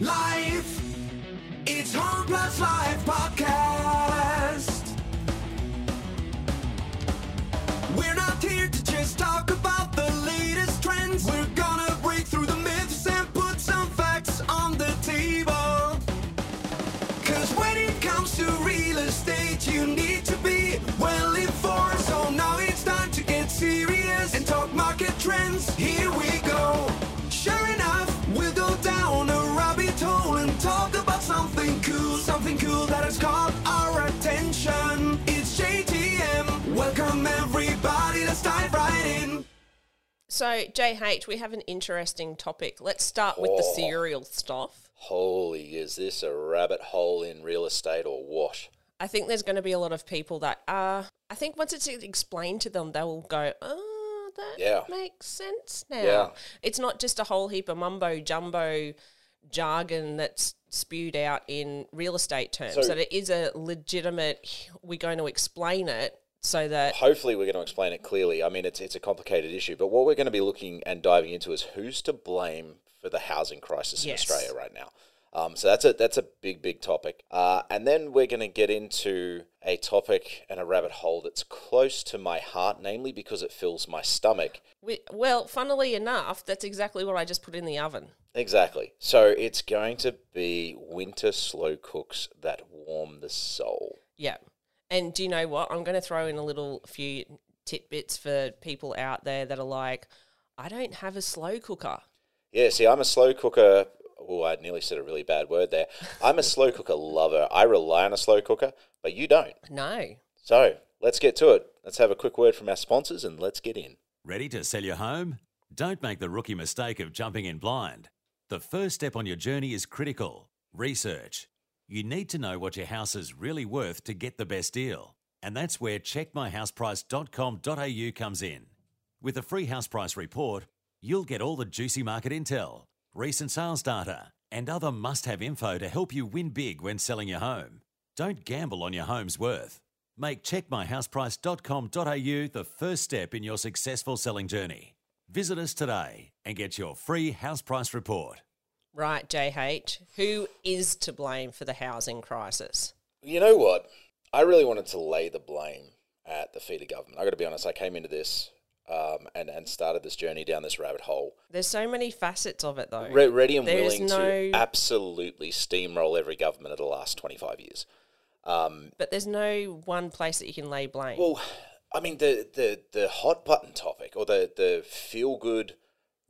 Live. It's Home Plus Life podcast. So, JH, we have an interesting topic. Let's start with the Oh. cereal stuff. Holy, is this a rabbit hole in real estate or what? I think there's going to be a lot of people that are, I think once it's explained to them, they will go, oh, that Yeah. makes sense now. Yeah. It's not just a whole heap of mumbo jumbo jargon that's spewed out in real estate terms. So- So, it is a legitimate, we're going to explain it so that Hopefully, we're going to explain it clearly. I mean, it's it's a complicated issue, but what we're going to be looking and diving into is who's to blame for the housing crisis Yes. in Australia right now. Um, so that's a that's a big big topic, uh, and then we're going to get into a topic and a rabbit hole that's close to my heart, namely because it fills my stomach. we, well, funnily enough, that's exactly what I just put in the oven. Exactly. So it's going to be winter slow cooks that warm the soul. Yeah. And do you know what? I'm going to throw in a little few tidbits for people out there that are like, I don't have a slow cooker. Yeah, see, I'm a slow cooker. Oh, I nearly said a really bad word there. I'm a slow cooker lover. I rely on a slow cooker, but you don't. No. So let's get to it. Let's have a quick word from our sponsors and let's get in. Ready to sell your home? Don't make the rookie mistake of jumping in blind. The first step on your journey is critical research. You need to know what your house is really worth to get the best deal. And that's where checkmyhouseprice.com.au comes in. With a free house price report, you'll get all the juicy market intel, recent sales data, and other must have info to help you win big when selling your home. Don't gamble on your home's worth. Make checkmyhouseprice.com.au the first step in your successful selling journey. Visit us today and get your free house price report. Right, JH. Who is to blame for the housing crisis? You know what? I really wanted to lay the blame at the feet of government. I got to be honest, I came into this um, and, and started this journey down this rabbit hole There's so many facets of it, though. Re- ready and There's willing no- to absolutely steamroll every government of the last 25 years. But there's no one place that you can lay blame. Well, I mean the the the hot button topic or the the feel good.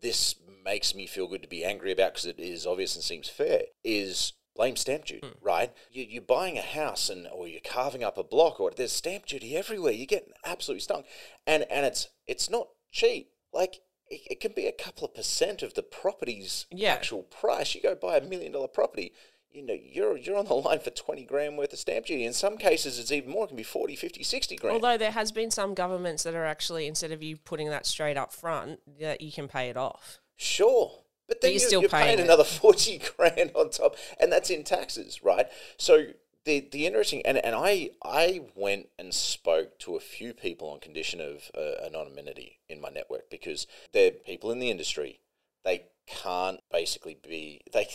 This makes me feel good to be angry about because it is obvious and seems fair. Is blame stamp duty, hmm. right? You, you're buying a house and or you're carving up a block or there's stamp duty everywhere. You get absolutely stung, and and it's it's not cheap. Like it, it can be a couple of percent of the property's Yeah. actual price. You go buy a million dollar property. You know, you're you're on the line for 20 grand worth of stamp duty. In some cases, it's even more. It can be 40, 50, 60 grand. Although there has been some governments that are actually, instead of you putting that straight up front, that you can pay it off. Sure. But then you're you're, still you're paying paying another 40 grand on top, and that's in taxes, right? So the the interesting, and, and I I went and spoke to a few people on condition of uh, anonymity in my network because they're people in the industry. They can't basically be, they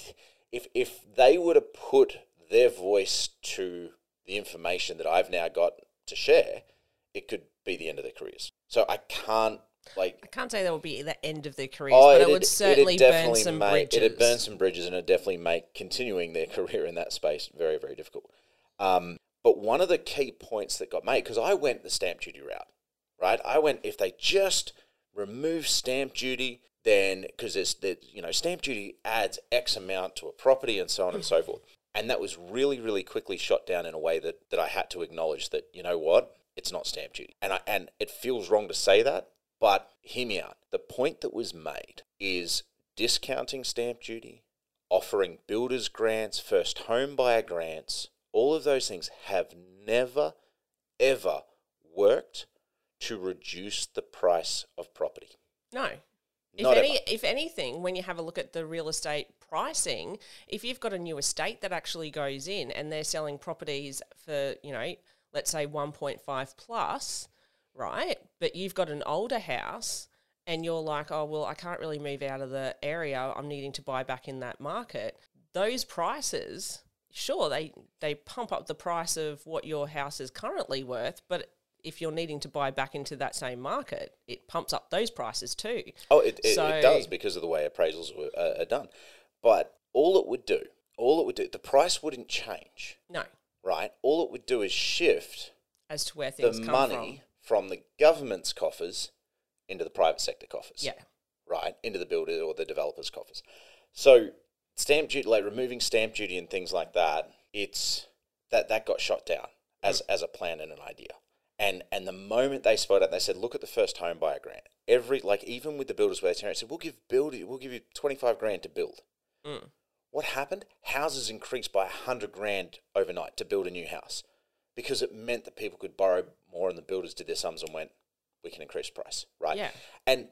if, if they were to put their voice to the information that I've now got to share, it could be the end of their careers. So I can't, like, I can't say that would be the end of their careers, Oh, but it, it'd- would certainly burn some make, bridges. It'd burn some bridges, and it'd definitely make continuing their career in that space very, very difficult. Um, but one of the key points that got made, because I went the stamp duty route, right? I went if they just remove stamp duty, then because there's the, you know stamp duty adds X amount to a property and so on and so mm. forth, and that was really, really quickly shot down in a way that that I had to acknowledge that you know what, it's not stamp duty, and I and it feels wrong to say that, but hear me out. The point that was made is discounting stamp duty, offering builders grants, first home buyer grants, all of those things have never, ever worked to reduce the price of property. No. If Not any, ever. if anything, when you have a look at the real estate pricing, if you've got a new estate that actually goes in and they're selling properties for, you know, let's say 1.5 plus, right? But you've got an older house and you're like, oh, well, I can't really move out of the area. I'm needing to buy back in that market. those prices, sure, they they pump up the price of what your house is currently worth, but if you're needing to buy back into that same market, it pumps up those prices too. Oh, it, it, So- it does because of the way appraisals were, uh, are done. But all it would do, all it would do, the price wouldn't change, No, right? All it would do is shift as to where the things come money from. the government's coffers into the private sector coffers. Yeah, right into the builder or the developer's coffers. So stamp duty, like removing stamp duty and things like that, it's that that got shot down as as a plan and an idea. And and the moment they spelled out, they said, look at the first home buyer grant. Every like even with the builders where they said, we'll give build we'll give you twenty five grand to build. Mm. What happened? Houses increased by a hundred grand overnight to build a new house because it meant that people could borrow more, and the builders did their sums and went, we can increase price, right? Yeah. And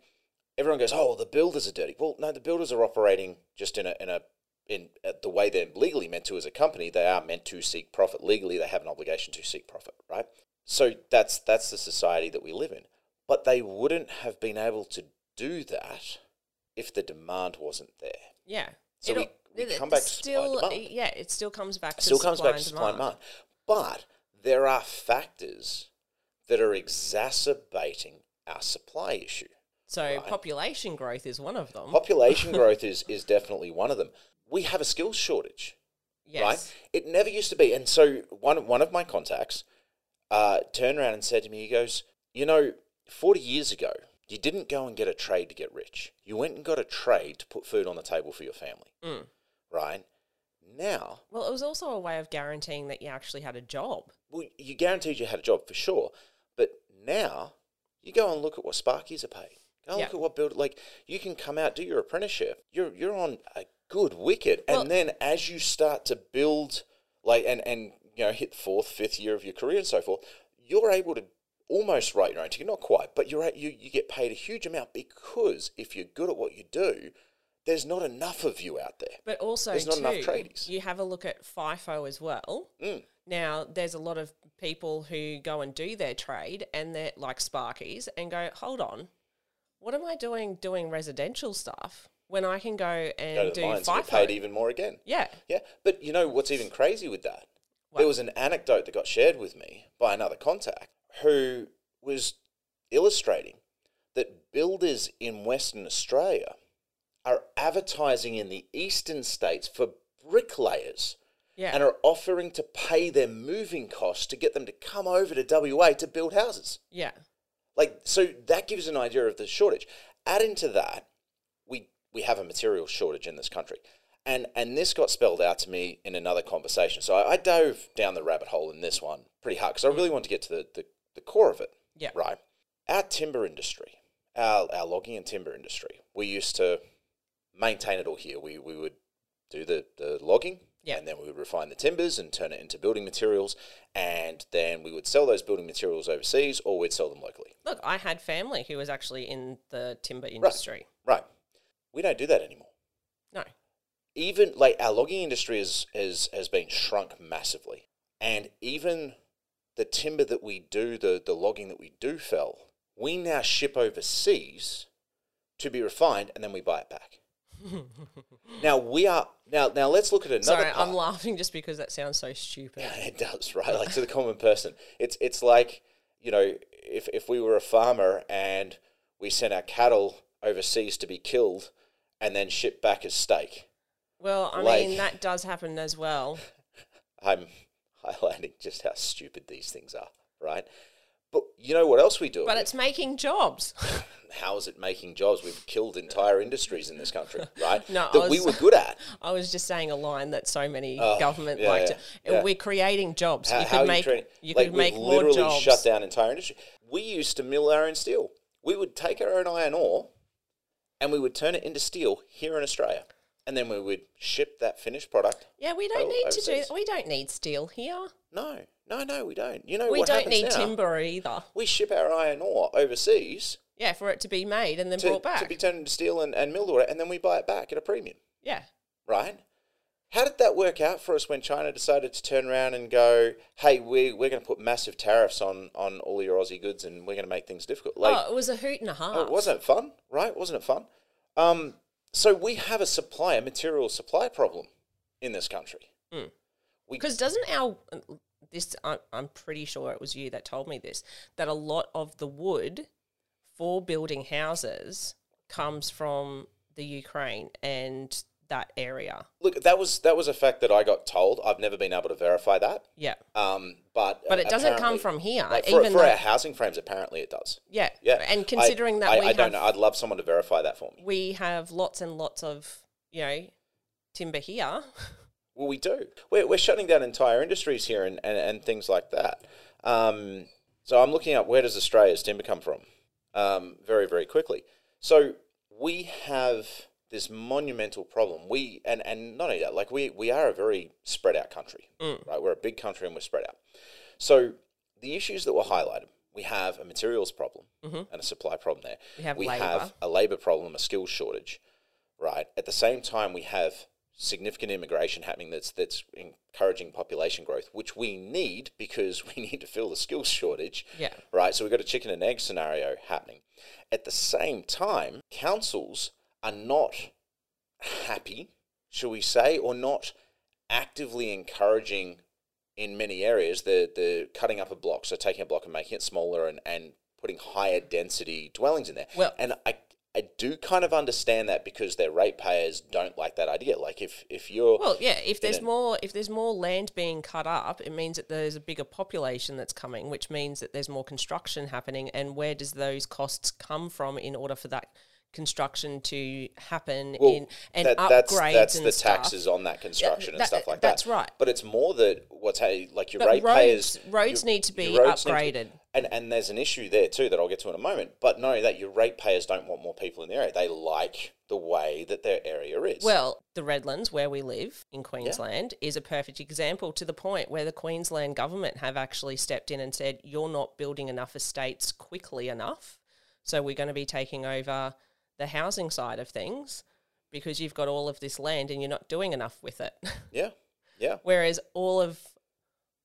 everyone goes, oh, well, the builders are dirty. Well, no, the builders are operating just in a in a in uh, the way they're legally meant to as a company. They are meant to seek profit legally. They have an obligation to seek profit, right? So that's that's the society that we live in. But they wouldn't have been able to do that if the demand wasn't there. yeah. So we- It'll- we it- come back to supply and still, demand. yeah, it still comes back. It to still comes back to supply and demand. But there are factors that are exacerbating our supply issue. So Right. population growth is one of them. Population growth is, is definitely one of them. We have a skills shortage, yes. right? It never used to be. And so one, one of my contacts uh, turned around and said to me, he goes, You know, 40 years ago, you didn't go and get a trade to get rich. You went and got a trade to put food on the table for your family, Mm. right? Now, Well, it was also a way of guaranteeing that you actually had a job. well, you guaranteed you had a job for sure. But now, you go and look at what Sparkies are paid. Go and Yeah. look at what build like you can come out do your apprenticeship. You're you're on a good wicket, Well- and then as you start to build like and and you know hit fourth, fifth year of your career and so forth, you're able to almost write your own ticket. Not quite, but you're at, you you get paid a huge amount because if you're good at what you do, there's not enough of you out there. But also, There's not too, enough tradies. you have a look at FIFO as well. Mm. Now, there's a lot of people who go and do their trade and they're like Sparkies and go, hold on, what am I doing doing residential stuff when I can go and Go do the and FIFO? get paid even more again. yeah. Yeah, but you know what's even crazy with that? What? There was an anecdote that got shared with me by another contact who was illustrating that builders in Western Australia are advertising in the eastern states for bricklayers Yeah. and are offering to pay their moving costs to get them to come over to WA to build houses. yeah. Like so that gives an idea of the shortage. Add into that, we we have a material shortage in this country. And and this got spelled out to me in another conversation. So I, I dove down the rabbit hole in this one pretty hard because I really wanted to get to the, the, the core of it. Yeah. Right. Our timber industry, our our logging and timber industry, we used to maintain it all here. We we would do the, the logging Yeah. and then we would refine the timbers and turn it into building materials and then we would sell those building materials overseas or we'd sell them locally. Look, I had family who was actually in the timber industry. Right. We don't do that anymore. Even like our logging industry is, is has been shrunk massively. And even the timber that we do, the, the logging that we do fell, we now ship overseas to be refined and then we buy it back. now we are now now let's look at another Sorry, part. I'm laughing just because that sounds so stupid. It does, right? Like to the common person. It's it's like, you know, if if we were a farmer and we sent our cattle overseas to be killed and then shipped back as steak. Well, I Like- mean, that does happen as well. I'm highlighting just how stupid these things are, right? But you know what else we do? But it's making jobs. how is it making jobs? We've killed entire industries in this country, right? No, that we were good at. I was just saying a line that so many Oh, government yeah, like to. yeah. We're creating jobs. How, you could are make you you like could make more literally jobs. shut down entire industry. We used to mill our own steel. We would take our own iron ore, and we would turn it into steel here in Australia, and then we would ship that finished product. Yeah, we don't need to do. We don't need steel here. No, no, no, we don't. You know we don't need now? timber either. We ship our iron ore overseas Yeah, for it to be made and then to, brought back. to be turned into steel and, and milled, and then we buy it back at a premium. yeah, right? How did that work out for us when China decided to turn around and go, "Hey, we we're going to put massive tariffs on on all your Aussie goods, and we're going to make things difficult"? Like, oh, it was a hoot and a half. oh, wasn't it fun? Right? Wasn't it fun? Um, so we have a supply, a material supply problem in this country. Mm. We Because doesn't our this I, I'm pretty sure it was you that told me this that a lot of the wood for building houses comes from the Ukraine and that area. look that was that was a fact that I got told. I've never been able to verify that. Yeah, Um, but but it doesn't come from here. Like for, even for our housing frames, apparently it does. yeah, Yeah, And I- considering that I, we I have don't know. I'd love someone to verify that for me. we have lots and lots of you know timber here. Well, we do. We're, we're shutting down entire industries here and, and, and things like that. Um, so I'm looking up where does Australia's timber come from um, very, very quickly. So we have this monumental problem. We and, and not only that, like we, we are a very spread out country, mm. right? We're a big country and we're spread out. So the issues that were highlighted, we have a materials problem mm-hmm. and a supply problem there. We have we labour. have a labour problem, a skills shortage, right? At the same time, we have significant immigration happening that's that's encouraging population growth, which we need because we need to fill the skills shortage. Yeah. Right. So we've got a chicken and egg scenario happening. At the same time, councils are not happy, shall we say, or not actively encouraging in many areas the the cutting up a block, so taking a block and making it smaller and, and putting higher density dwellings in there. Well- and I I do kind of understand that because their ratepayers don't like that idea. Like if if you're Well, yeah, if there's a- more if there's more land being cut up, it means that there's a bigger population that's coming, which means that there's more construction happening. And where does those costs come from in order for that construction to happen Well, in and that, upgrades that's that's and the stuff? taxes on that construction and that- stuff like that's that. That's right. But it's more that what's ha- like your But ratepayers roads- roads your- need to be need to upgraded. and and there's an issue there too that I'll get to in a moment. But no, that your ratepayers don't want more people in the area. They like the way that their area is. Well, the Redlands, where we live in Queensland, is a perfect example to the point where the Queensland government have actually stepped in and said, you're not building enough estates quickly enough. So we're going to be taking over the housing side of things because you've got all of this land and you're not doing enough with it. yeah, yeah. Whereas all of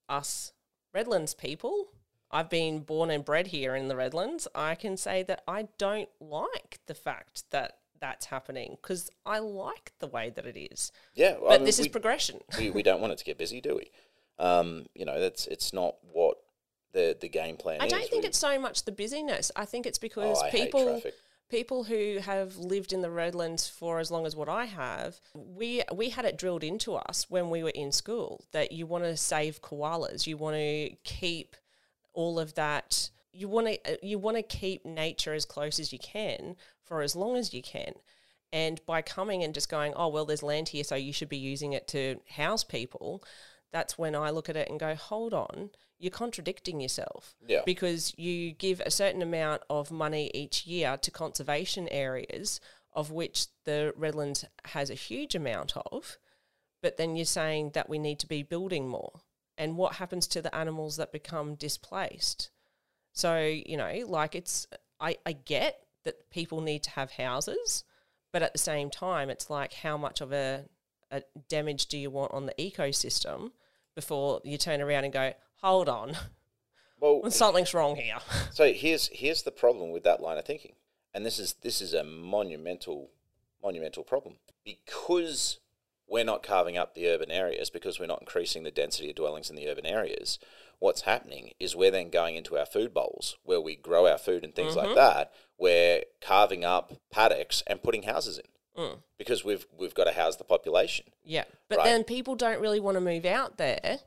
us Redlands people, I've been born and bred here in the Redlands, I can say that I don't like the fact that that's happening because I like the way that it is. Yeah, But I mean, this we, is progression. we we don't want it to get busy, do we? Um, you know, that's it's not what the the game plan I is. don't think We- it's so much the busyness. I think it's because Oh, I hate people traffic. People who have lived in the Redlands for as long as what I have, we we had it drilled into us when we were in school that you want to save koalas, you want to keep all of that. You want to you want to keep nature as close as you can for as long as you can. And by coming and just going, oh well, there's land here, so you should be using it to house people. That's when I look at it and go, hold on, you're contradicting yourself Yeah. because you give a certain amount of money each year to conservation areas, of which the Redlands has a huge amount of, but then you're saying that we need to be building more. And what happens to the animals that become displaced? So, you know, like it's, I, I get that people need to have houses, but at the same time, it's like how much of a, a damage do you want on the ecosystem before you turn around and go, hold on, well, something's wrong here. So here's here's the problem with that line of thinking, and this is this is a monumental monumental problem because we're not carving up the urban areas because we're not increasing the density of dwellings in the urban areas. What's happening is we're then going into our food bowls where we grow our food and things like mm-hmm. that. We're carving up paddocks and putting houses in mm. because we've we've got to house the population. Yeah, but Right. then people don't really want to move out there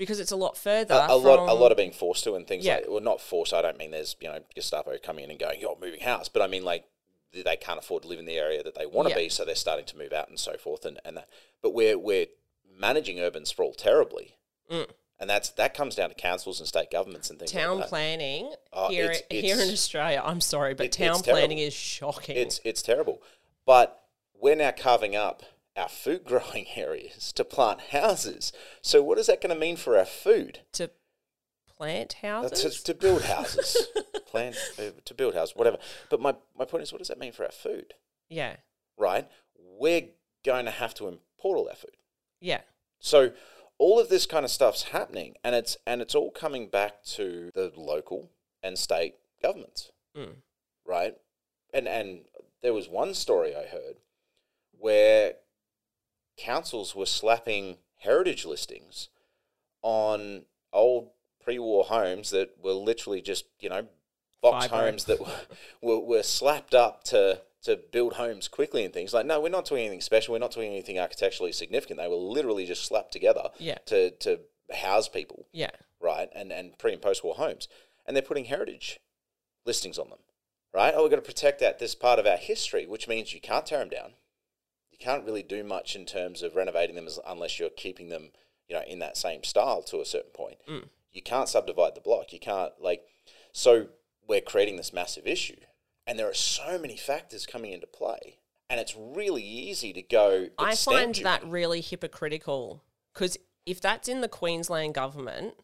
because it's a lot further. a, a lot, a lot of being forced to, and things Yeah. like well, not forced. I don't mean there's you know Gestapo coming in and going, "You're moving house," but I mean like they can't afford to live in the area that they want to Yeah. be, so they're starting to move out and so forth. And and that. but we're we're managing urban sprawl terribly, Mm. and that's that comes down to councils and state governments and things. town like that. planning Oh, here it's- here in Australia. I'm sorry, but it- town it's terrible. planning is shocking. It's it's terrible, but we're now carving up our food growing areas to plant houses. So what is that going to mean for our food? to plant houses. To, to build houses, plan uh, to build houses, whatever. But my, my point is, what does that mean for our food? yeah, Right? We're going to have to import all our food. yeah, So all of this kind of stuff's happening, and it's and it's all coming back to the local and state governments, Mm. right? And and there was one story I heard where councils were slapping heritage listings on old pre-war homes that were literally just you know box Fibre. homes that were, were were slapped up to to build homes quickly and things. Like no we're not doing anything special. We're not doing anything architecturally significant. They were literally just slapped together Yeah. to to house people. Yeah. right? And and pre and post war homes. And they're putting heritage listings on them. Right? Oh we've got to protect that this part of our history which means you can't tear them down can't really do much in terms of renovating them as, unless you're keeping them, you know, in that same style to a certain point. Mm. You can't subdivide the block. You can't like. So we're creating this massive issue, and there are so many factors coming into play, and it's really easy to go. I find duty." that really hypocritical because if that's in the Queensland government,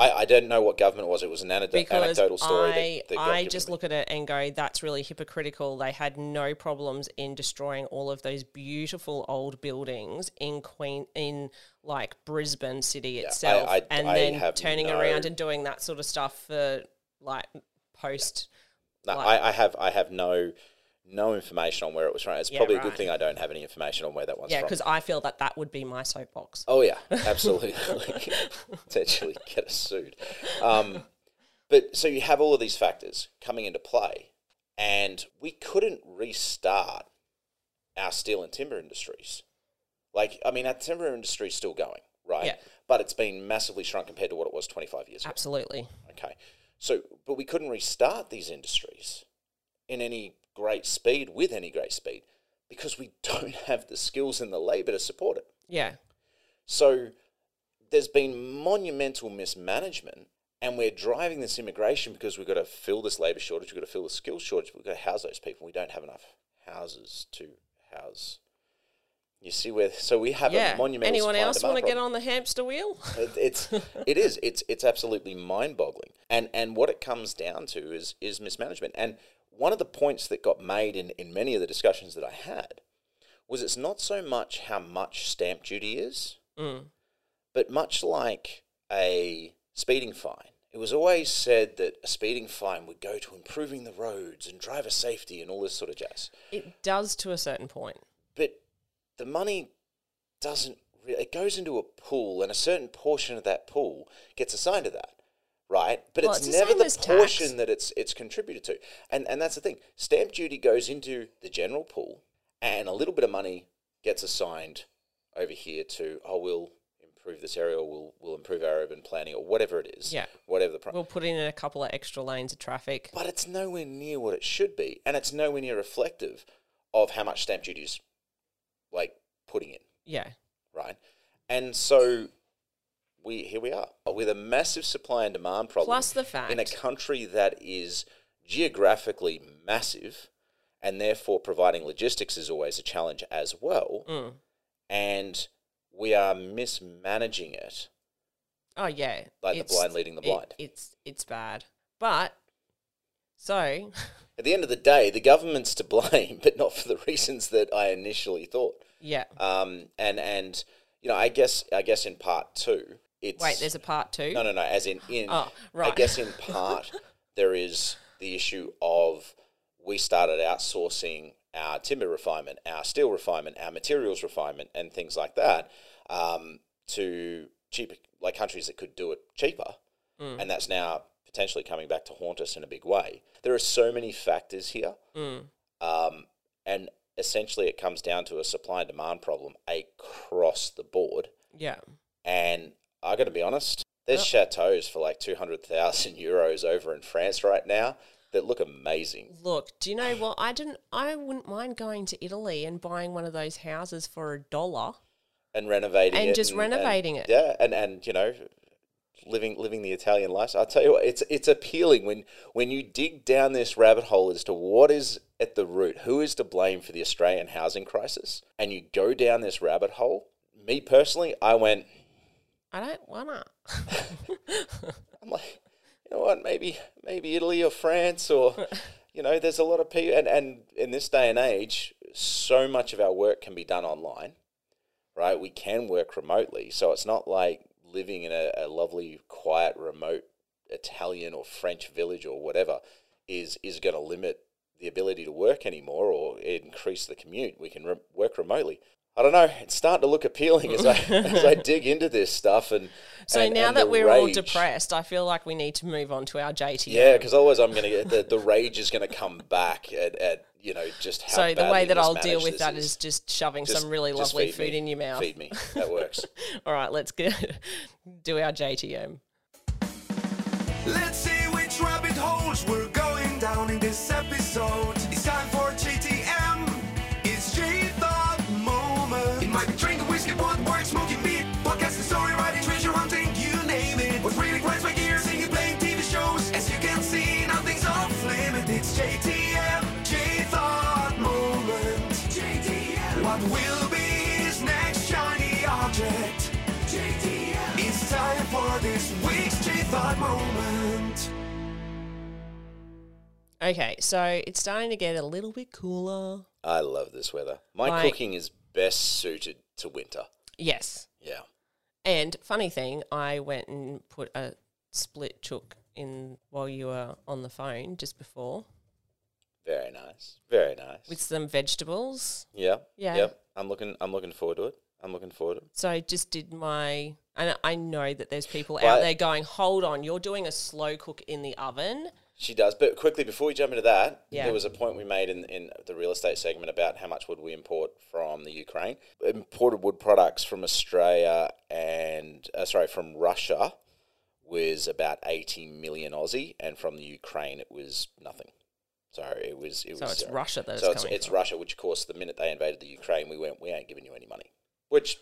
I, I don't know what government was. It was an anecdote, anecdotal story. I, that, that I just look at it and go, that's really hypocritical. They had no problems in destroying all of those beautiful old buildings in Queen in like Brisbane city I- itself, I- and I then turning no- around and doing that sort of stuff for like post. No, like- I, I have I have no no information on where it was from. It's Yeah, probably a good thing I don't have any information on where that one's Yeah, from. Yeah, because I feel that that would be my soapbox. Oh yeah, absolutely. Potentially get us sued. Um, but so you have all of these factors coming into play, and we couldn't restart our steel and timber industries. Like, I mean, our timber industry is still going, right? Yeah. But it's been massively shrunk compared to what it was 25 years ago. Absolutely. Okay. So, but we couldn't restart these industries in any great speed, with any great speed, because we don't have the skills and the labour to support it. Yeah. So there's been monumental mismanagement, and we're driving this immigration because we've got to fill this labour shortage, we've got to fill the skills shortage, we've got to house those people. We don't have enough houses to house. You see where? So we have yeah. a monumental. Anyone else want to get on the hamster wheel? It- it's it is it's it's absolutely mind-boggling and and what it comes down to is is mismanagement and one of the points that got made in in many of the discussions that i had was it's not so much how much stamp duty is Mm. but much like a speeding fine it was always said that a speeding fine would go to improving the roads and driver safety and all this sort of jazz It does to a certain point. but the money doesn't re- it goes into a pool and a certain portion of that pool gets assigned to that right but Well, it's, it's never same the as tax. portion that it's it's contributed to and and that's the thing stamp duty goes into the general pool and a little bit of money gets assigned over here to oh we'll improve this area or we'll we'll improve our urban planning or whatever it is Yeah. whatever the problem. We'll put in a couple of extra lanes of traffic. but it's nowhere near what it should be, and it's nowhere near reflective of how much stamp duty is like putting in, Yeah. right? And so we here we are with a massive supply and demand problem. Plus the fact in a country that is geographically massive, and therefore providing logistics is always a challenge as well. Mm. And we are mismanaging it. Oh yeah. Like the blind leading the it- blind. it's it's bad. But so At the end of the day, the government's to blame, but not for the reasons that I initially thought. yeah. Um, and and you know, I guess I guess in part two, it's Wait, there's a part two. no, no, no. As in, in Oh, right. I guess in part there is the issue of we started outsourcing our timber refinement, our steel refinement, our materials refinement, and things like that um, to cheaper like countries that could do it cheaper, Mm. and that's now potentially coming back to haunt us in a big way. There are so many factors here. Mm. Um, and essentially, it comes down to a supply and demand problem across the board. Yeah. And I got to be honest, there's chateaus for like 200,000 euros over in France right now that look amazing. Look, do you know what? I didn't. I wouldn't mind going to Italy and buying one of those houses for a dollar. And renovating it And it. just renovating it. Yeah. And, and, you know, living living the Italian lifestyle. I'll tell you what, it's it's appealing when when you dig down this rabbit hole as to what is at the root, who is to blame for the Australian housing crisis, and you go down this rabbit hole. Me personally, I went, I don't wanna. I'm like, you know what? Maybe maybe Italy or France or you know, there's a lot of people, and and in this day and age, so much of our work can be done online, right? We can work remotely, so it's not like living in a, a lovely, quiet, remote Italian or French village or whatever is is going to limit the ability to work anymore or increase the commute. We can re- work remotely. I don't know. It's starting to look appealing as I as I dig into this stuff and. So and- now and that we're all depressed, I feel like we need to move on to our JTM. Yeah, because otherwise I'm going to get the, the rage is going to come back at, at you know just how. So the way that I'll deal with that is. is just shoving Just- some really lovely food me. in your mouth. Feed me. That works. All right, let's get do our JTM. Let's see which rabbit holes we're going down in this episode. For this week's G Thought Moment. Okay, so it's starting to get a little bit cooler. I love this weather. My Like- cooking is best suited to winter. Yes. Yeah. And funny thing, I went and put a split chook in while you were on the phone just before Very nice. Very nice. with some vegetables. yeah. Yeah. Yep. I'm looking. I'm looking forward to it. I'm looking forward to it. So I just did my, and I know that there's people Right. out there going, hold on, you're doing a slow cook in the oven. She does. But quickly before we jump into that, Yeah. there was a point we made in, in the real estate segment about how much wood we import from the Ukraine. Imported wood products from Australia and uh, sorry from Russia was about 80 million Aussie, and from the Ukraine it was nothing. So it was. It So was it's. Russia that so it's, coming it's from. Russia, which of course the minute they invaded the Ukraine, we went, we ain't giving you any money, which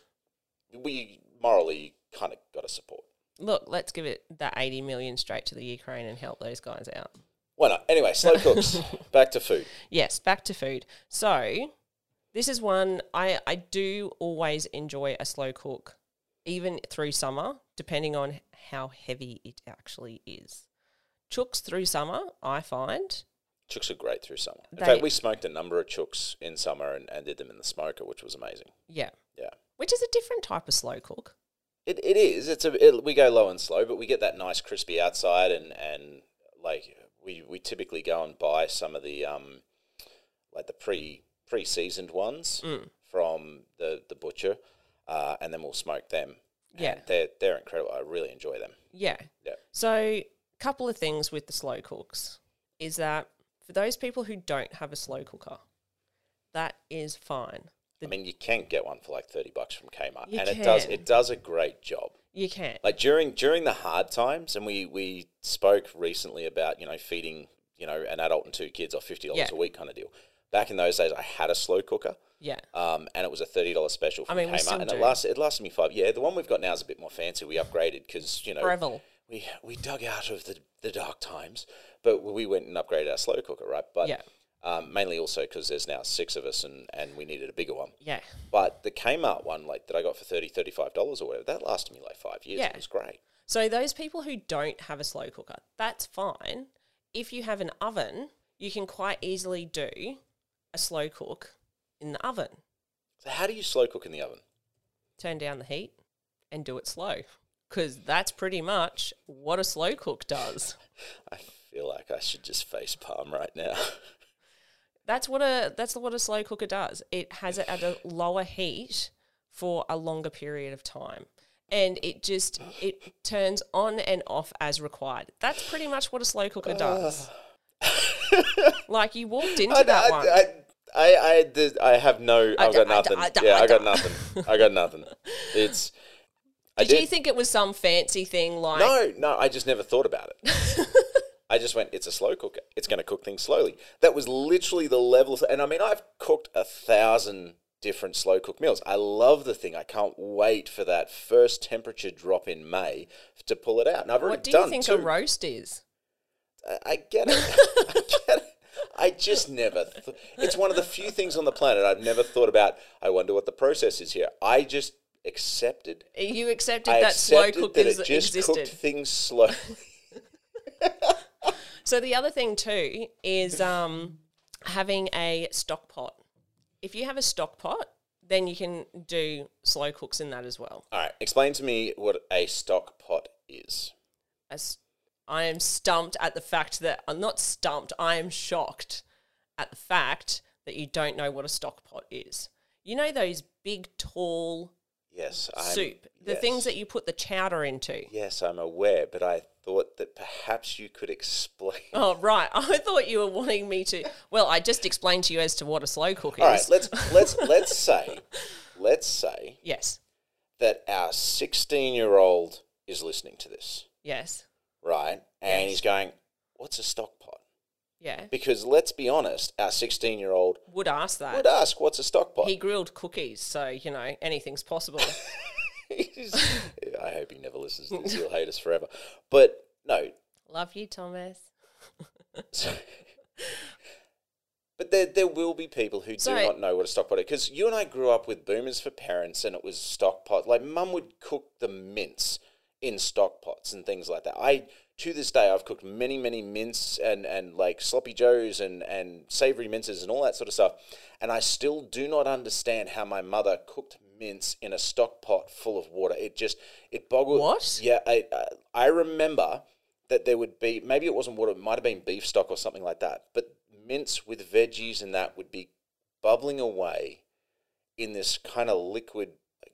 we morally kind of got to support. Look, let's give it that 80 million straight to the Ukraine and help those guys out. Why not? Anyway, slow cooks. Back to food. Yes, back to food. So this is one I, I do always enjoy a slow cook, even through summer, depending on how heavy it actually is. Chooks through summer, I find. Chooks are great through summer. In They- fact, we smoked a number of chooks in summer and, and did them in the smoker, which was amazing. Yeah. Yeah. Which is a different type of slow cook. It, it is. It's a it, we go low and slow, but we get that nice crispy outside, and, and like we, we typically go and buy some of the um like the pre pre seasoned ones Mm. from the the butcher, uh, and then we'll smoke them. And Yeah. they're they're incredible. I really enjoy them. Yeah. Yeah. So, a couple of things with the slow cooks is that for those people who don't have a slow cooker, that is fine. I mean, you can't get one for like thirty bucks from Kmart, You and it does it does a great job. You can. like during during the hard times and we we spoke recently about you know feeding you know an adult and two kids off fifty dollars Yeah. a week kind of deal back in those days i had a slow cooker yeah. um, and it was a thirty dollars special I from mean, Kmart, and do. it lasted it lasted me five. Yeah, the one we've got now is a bit more fancy. We upgraded because you know we we dug out of the the dark times, but we went and upgraded our slow cooker, right? But Yeah. Um, mainly also because there's now six of us and and we needed a bigger one. Yeah. But the Kmart one, like that I got for 30 dollars or whatever, that lasted me like five years. Yeah. It was great. So those people who don't have a slow cooker, that's fine. If you have an oven, you can quite easily do a slow cook in the oven. So how do you slow cook in the oven? Turn down the heat and do it slow. Because that's pretty much what a slow cook does. I feel like I should just face palm right now. That's what a that's what a slow cooker does. It has it at a lower heat for a longer period of time. And it just it turns on and off as required. That's pretty much what a slow cooker does. like you walked into I, that I, one. I, I, I, did- I have no. I I've d- got nothing. Yeah, I got nothing. I got nothing. It's. I Did you think it was some fancy thing like No, no. I just never thought about it. I just went. It's a slow cooker. It's going to cook things slowly. That was literally the level. Of, and I mean, I've cooked a thousand different slow cook meals. I love the thing. I can't wait for that first temperature drop in May to pull it out. And I've already what do done you think two. a roast is? I- I get it. I get it. I just never. Th- it's one of the few things on the planet I've never thought about. I wonder what the process is here. I just accepted. You accepted I that slow accepted that it just existed. cooked things slowly. So the other thing too is um, having a stock pot. If you have a stock pot, then you can do slow cooks in that as well. All right, explain to me what a stock pot is. As I am stumped at the fact that I'm not stumped. I am shocked at the fact that you don't know what a stock pot is. You know those big, tall Yes, I'm, soup. The yes. things that you put the chowder into. Yes, I'm aware, but I thought that perhaps you could explain. Oh, right. I thought you were wanting me to. Well, I just explained to you as to what a slow cook is. All right, let's let's let's say, let's say yes. that our 16 year old is listening to this, Yes. right? And Yes. he's going, "What's a stock pot?" Yeah. Because let's be honest, our 16 year old Would ask that. would ask, "What's a stock pot?" He grilled cookies, so, you know, anything's possible. I hope he never listens to this. He'll hate us forever. But no, Love you, Thomas. So- but there, there will be people who do not know what a stock pot is. Because you and I grew up with boomers for parents, and it was stock pot. Like mum would cook the mince in stock pots and things like that. I to this day I've cooked many, many mince and, and like sloppy joes and, and savory minces and all that sort of stuff. And I still do not understand how my mother cooked mince in a stock pot full of water. It just it boggled. What? Yeah, I I- remember that there would be maybe it wasn't water, it might have been beef stock or something like that. But mince with veggies and that would be bubbling away in this kind of liquid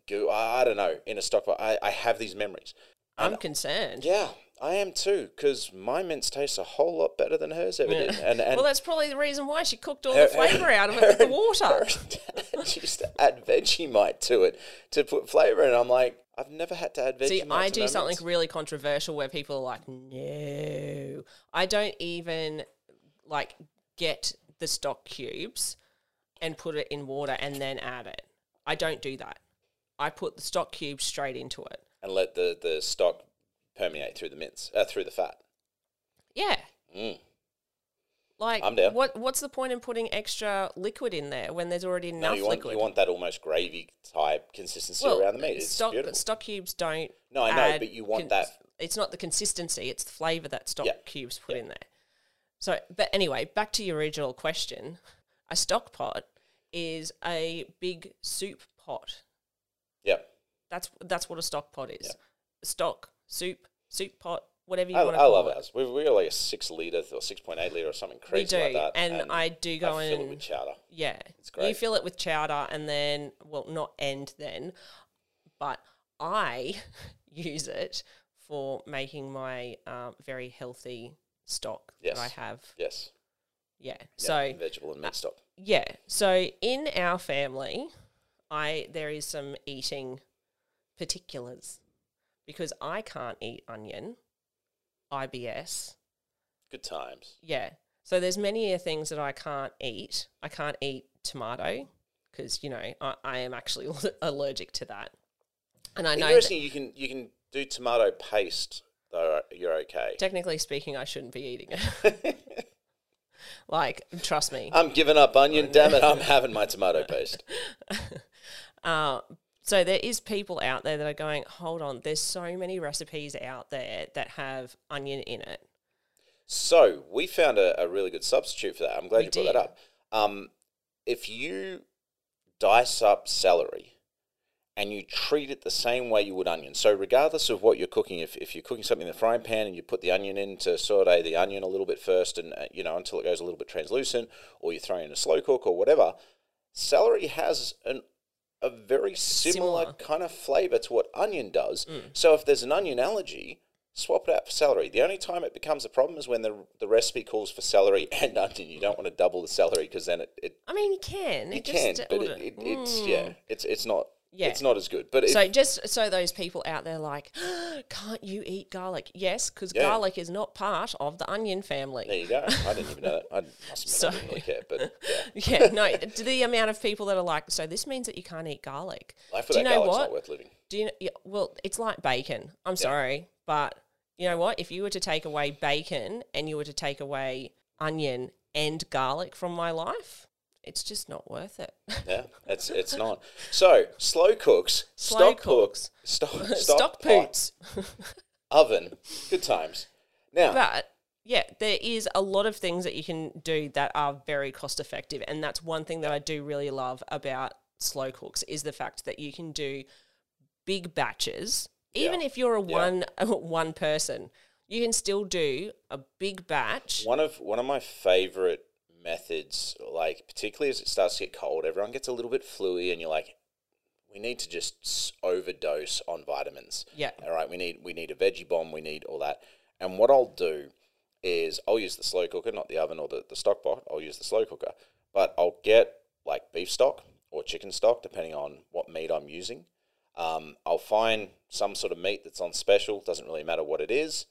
goo. I, I don't know in a stock pot. I, I have these memories. I'm concerned. Yeah, I am too because my mince tastes a whole lot better than hers ever did. And, and well, that's probably the reason why she cooked all her- the flavour out of it with the water. her dad used to add Vegemite to it to put flavor, in. I'm like, I've never had to add Vegemite. See, I do something mince. really controversial where people are like, no. I don't even like get the stock cubes and put it in water and then add it. I don't do that. I put the stock cubes straight into it. and let the, the stock permeate through the mince, uh, through the fat. Yeah. Mm. Like, I'm down. what what's the point in putting extra liquid in there when there's already No, enough you want liquid? you want that almost gravy type consistency well, around the meat. It's stock, beautiful. stock cubes don't. No, I know, but you want that- It's not the consistency; it's the flavour that stock Yeah, cubes put yeah. in there. So, but anyway, back to your original question. A stock pot is a big soup pot. Yep. That's that's what a stock pot is. Stock soup soup pot, whatever you I, want I to call it. I love it. ours. We we got like a six liter or six point eight liter or something We crazy do, like that. and, I do go I in. fill it with chowder. Yeah, It's great. You fill it with chowder, and then well, not end then, but I use it for making my um, very healthy stock Yes. that I have. Yes. Yeah. Yeah, So vegetable and meat stock. yeah. So in our family, I there is some eating particulars because I can't eat onion, IBS. Good times. Yeah. So there's many uh, things that I can't eat. I can't eat tomato because you know I, I am actually allergic to that. And I know Interesting. You can you can do tomato paste though. You're okay. technically speaking, I shouldn't be eating it. like, trust me. I'm giving up onion. Damn it! I'm having my tomato paste. Uh, so there is people out there that are going, hold on. There's so many recipes out there that have onion in it. So we found a, a really good substitute for that. I'm glad We you brought that up. Um, if you dice up celery and you treat it the same way you would onion, so regardless of what you're cooking, if, if you're cooking something in the frying pan and you put the onion in to saute the onion a little bit first, and uh, you know until it goes a little bit translucent, or you throw in a slow cook or whatever, celery has an a very similar, Similar. kind of flavor to what onion does. Mm. So if there's an onion allergy, swap it out for celery. The only time it becomes a problem is when the the recipe calls for celery and onion. You don't want to double the celery because then it, it I mean, you can. you It can, just, but it, it, it's mm. yeah, it's it's not Yeah. it's not as good. But if, So just so those people out there like, can't you eat garlic? Yes, because Yeah. garlic is not part of the onion family. there you go. I didn't even know that. I admit I didn't really care, but yeah, yeah, no, the amount of people that are like, so this means that you can't eat garlic. life Do you know garlic's what? not worth living. Do you know? Yeah, well, it's like bacon. I'm sorry, but you know what? If you were to take away bacon and you were to take away onion and garlic from my life, it's just not worth it. Yeah, it's it's not. So slow cooks, Slow stock cooks. cook, stock stock, Stock pot, poots. oven, good times. Now, But yeah, there is a lot of things that you can do that are very cost effective, and that's one thing that I do really love about slow cooks is the fact that you can do big batches, even Yeah. if you're a Yeah. one one person, you can still do a big batch. One of one of my favorite methods, like particularly as it starts to get cold, everyone gets a little bit fluey, and you're like, we need to just overdose on vitamins. Yeah. All right. We need we need a veggie bomb. We need all that. And what I'll do is I'll use the slow cooker, not the oven or the, the stock pot. I'll use the slow cooker, but I'll get like beef stock or chicken stock, depending on what meat I'm using. Um, I'll find some sort of meat that's on special. Doesn't really matter what it is,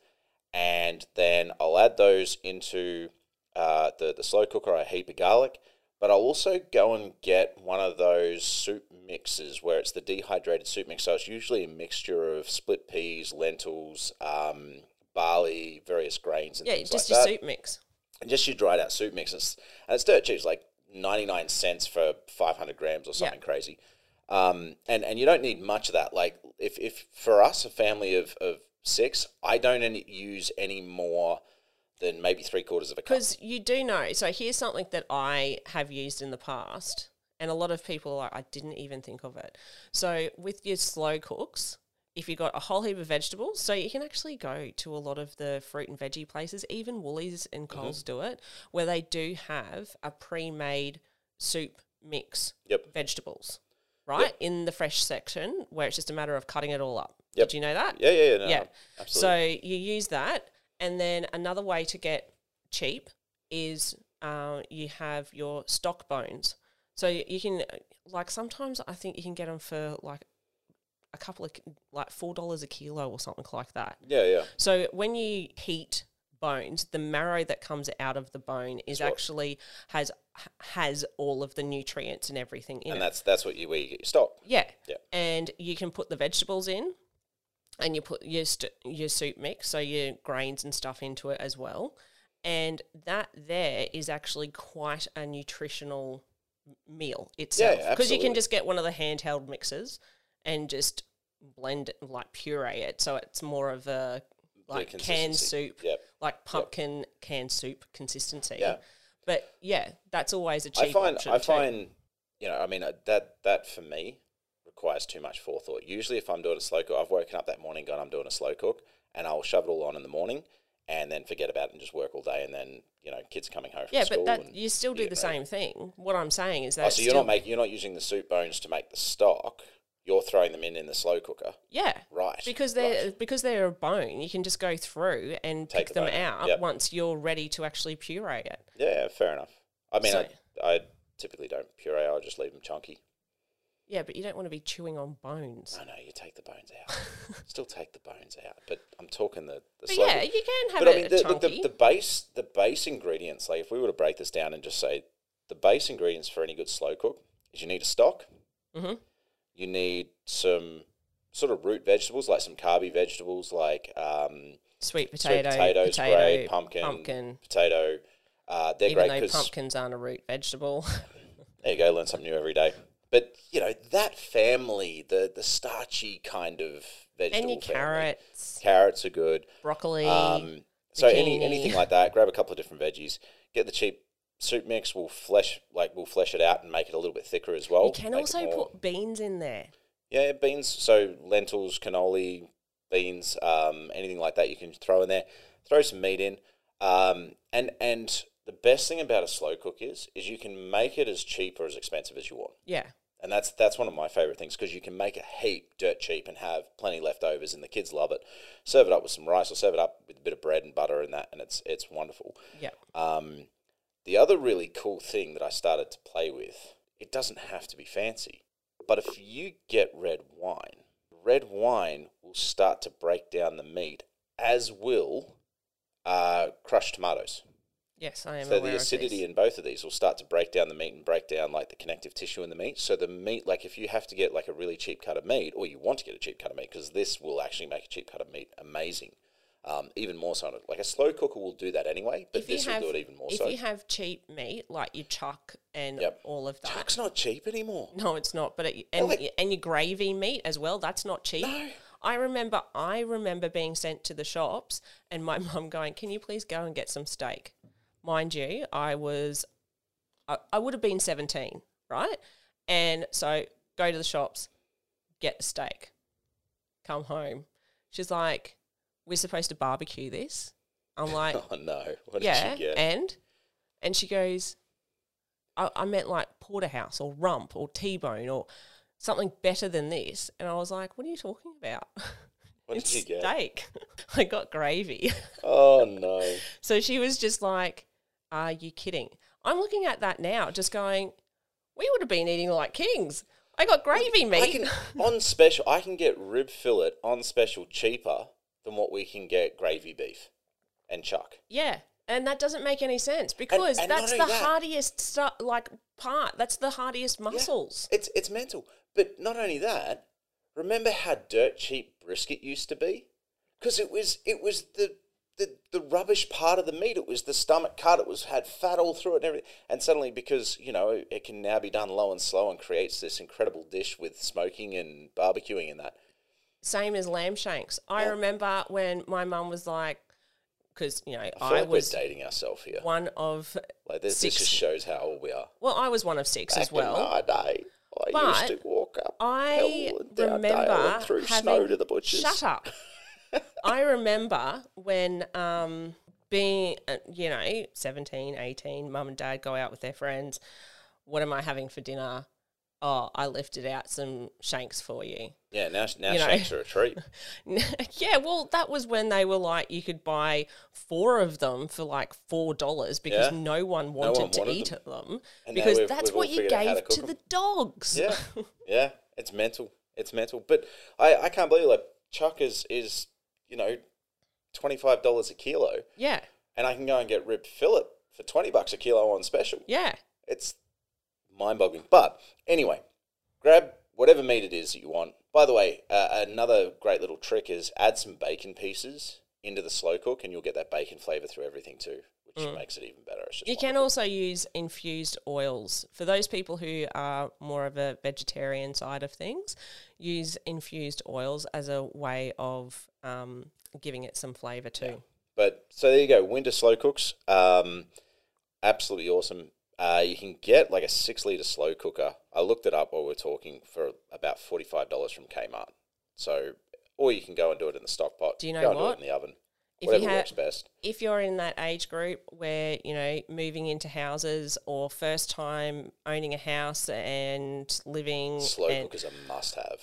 and then I'll add those into uh, the the slow cooker. A heap of garlic, but I'll also go and get one of those soup mixes where it's the dehydrated soup mix. So it's usually a mixture of split peas, lentils, um, barley, various grains, and Yeah, things just like your that. soup mix. And just your dried out soup mix. And it's, and it's dirt cheap. It's like 99 cents for 500 grams or something crazy. Um, and, and you don't need much of that. Like, if, if for us, a family of, of six, I don't any, use any more than maybe three quarters of a cup. Because you do know. So here's something that I have used in the past, and a lot of people are like, I didn't even think of it. So with your slow cooks, if you've got a whole heap of vegetables, so you can actually go to a lot of the fruit and veggie places, even Woolies and Mm-hmm. Coles do it, where they do have a pre-made soup mix Yep. vegetables, right? In the fresh section, where it's just a matter of cutting it all up. Yep. Did you know that? Yeah, yeah, yeah. No, yeah. Absolutely. So you use that, and then another way to get cheap is uh, you have your stock bones. So you you can, like, sometimes I think you can get them for like a couple of like four dollars a kilo or something like that. yeah, yeah. So when you heat bones, the marrow that comes out of the bone is actually has has all of the nutrients and everything in And it. that's that's what you where you get your stock. Yeah. Yeah. And you can put the vegetables in and you put your st- your soup mix, so your grains and stuff into it as well. And that there is actually quite a nutritional meal itself because you can just get one of the handheld mixers and just blend it like puree it so it's more of a like canned soup Yep. like pumpkin canned soup consistency Yeah. but yeah that's always a cheap find option I too. find you know I mean uh, that that for me requires too much forethought. Usually, if I'm doing a slow cook, I've woken up that morning going I'm doing a slow cook, and I'll shove it all on in the morning, and then forget about it and just work all day, and then you know kids coming home from Yeah, but that you still do the same thing. What I'm saying is oh, that Oh, so you're not making you're not using the soup bones to make the stock. You're throwing them in in the slow cooker, yeah, right? because they're right. because they're a bone. You can just go through and Take pick the them out, out yep. once you're ready to actually puree it. Yeah, fair enough. I mean, So- I, I typically don't puree. I just leave them chunky. Yeah, but you don't want to be chewing on bones. I know you take the bones out. Still take the bones out, but I'm talking the the But yeah, you can have but I mean, the, the, the, the base the base ingredients. Like if we were to break this down and just say the base ingredients for any good slow cook is you need a stock. Mhm. You need some sort of root vegetables, like some carby vegetables, like um, Sweet sweet potato, potatoes, potato, great, pumpkin, pumpkin. potato. Uh, they're Even great because pumpkins aren't a root vegetable. there you go, learn something new every day. But you know that family, the the starchy kind of vegetable. and your family. carrots, Carrots are good. broccoli. Um, so any anything like that, grab a couple of different veggies. Get the cheap soup mix. We'll flesh like we'll flesh it out and make it a little bit thicker as well. you can make also put beans in there. yeah beans. So lentils, cannellini, beans, um, anything like that you can throw in there. Throw some meat in, um, and and the best thing about a slow cook is is you can make it as cheap or as expensive as you want. Yeah. And that's that's one of my favorite things because you can make a heap dirt cheap and have plenty leftovers, and the kids love it. Serve it up with some rice, or serve it up with a bit of bread and butter and that, and it's it's wonderful. Yeah. Um, the other really cool thing that I started to play with, it doesn't have to be fancy, but if you get red wine, red wine will start to break down the meat, as will uh, crushed tomatoes. Yes, I am So the acidity in both of these will start to break down the meat and break down like the connective tissue in the meat. So the meat, like if you have to get like a really cheap cut of meat, or you want to get a cheap cut of meat, because this will actually make a cheap cut of meat amazing. Um, even more so, like a slow cooker will do that anyway, but if this have, will do it even more if so. If you have cheap meat like your chuck and Yep. all of that, Chuck's not cheap anymore. No, it's not. But it, and like- and your gravy meat as well. That's not cheap. No. I remember. I remember being sent to the shops and my mum going, "Can you please go and get some steak?" Mind you, I was, I, I would have been seventeen, right? And so go to the shops, get the steak, come home. She's like, "We're supposed to barbecue this." I'm like, Oh no! What did yeah, get? and and she goes, I, I meant like porterhouse or rump or T-bone or something better than this. And I was like, what are you talking about? What did it's you get? steak. I got gravy. Oh no. so she was just like, are you kidding? I'm looking at that now, just going, we would have been eating like kings. I got gravy I meat. can on special. I can get rib fillet on special cheaper than what we can get gravy beef and chuck. yeah. And that doesn't make any sense because and not that's the that- hardiest stu- like part. That's the hardiest muscles. It's it's mental. But not only that, remember how dirt cheap brisket used to be? Because it was it was the, the the rubbish part of the meat. It was the stomach cut. It was had fat all through it and everything. And suddenly, because you know it can now be done low and slow and creates this incredible dish with smoking and barbecuing and that. Same as lamb shanks. I Yeah. remember when my mum was like, because you know I feel I like was we're dating ourselves here. one of Like this, this just shows how old we are. well, I was one of six Back as well. in my day, I But used to walk up I hill and down dale remember through having, snow to the butchers. Shut up. I remember when um, being, uh, you know, 17, 18, mum and dad go out with their friends. What am I having for dinner? Oh, I lifted out some shanks for you. Yeah, now now You know. shanks are a treat. yeah, well, that was when they were like, you could buy four of them for like four dollars because Yeah. no one wanted one to wanted eat them. them because we've- that's we've what you figured out how gave to to the dogs. Yeah, yeah, it's mental. It's mental. But I, I can't believe like chuck is is you know twenty five dollars a kilo, yeah, and I can go and get rib fillet for twenty bucks a kilo on special. yeah. It's mind boggling. But anyway, grab whatever meat it is that you want. By the way, uh, another great little trick is add some bacon pieces into the slow cook, and you'll get that bacon flavor through everything too, which makes it even better. Mm. You can also use infused oils. For those people who are more of a vegetarian side of things, use infused oils as a way of um, giving it some flavour too. But so there you go, winter slow cooks, um, absolutely awesome. Uh, you can get like a six liter slow cooker. I looked it up while we are talking for about forty five dollars from Kmart. So, or you can go and do it in the stock pot. Do you know go and what? Do it in the oven. If you ha- works best. If you're in that age group where, you know, moving into houses or first time owning a house and living Slow and cook is a must have.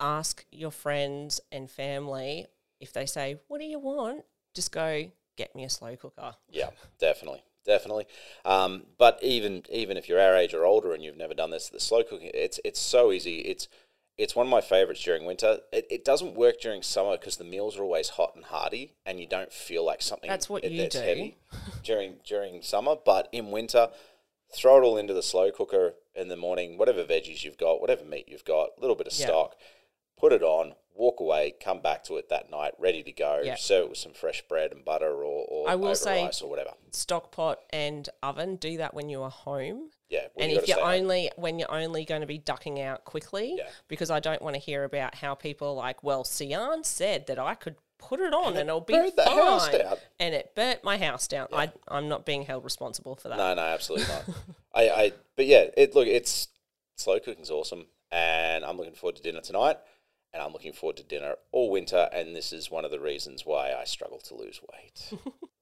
ask your friends and family if they say, What do you want? Just go, get me a slow cooker. Yeah, definitely, definitely. Um, but even even if you're our age or older and you've never done this, the slow cooking it's it's so easy. It's it's one of my favorites during winter. It, it doesn't work during summer because the meals are always hot and hearty, and you don't feel like something That's what that- you that's do. heavy during during summer. But in winter, throw it all into the slow cooker in the morning. Whatever veggies you've got, whatever meat you've got, a little bit of Yeah. stock. Put it on, walk away, come back to it that night, ready to go. Yeah. Serve it with some fresh bread and butter, or, or I will over say- rice or whatever. Stock pot and oven, do that when you are home. Yeah, and if you're only when you're only going to be ducking out quickly, Yeah. because I don't want to hear about how people are like, well, Siarn said that I could put it on and, it'll be burnt the fine, house down. and it burnt my house down. I, I'm not being held responsible for that. No, no, absolutely not. I, I, but yeah, it look, it's slow cooking's awesome, and I'm looking forward to dinner tonight, and I'm looking forward to dinner all winter, and this is one of the reasons why I struggle to lose weight.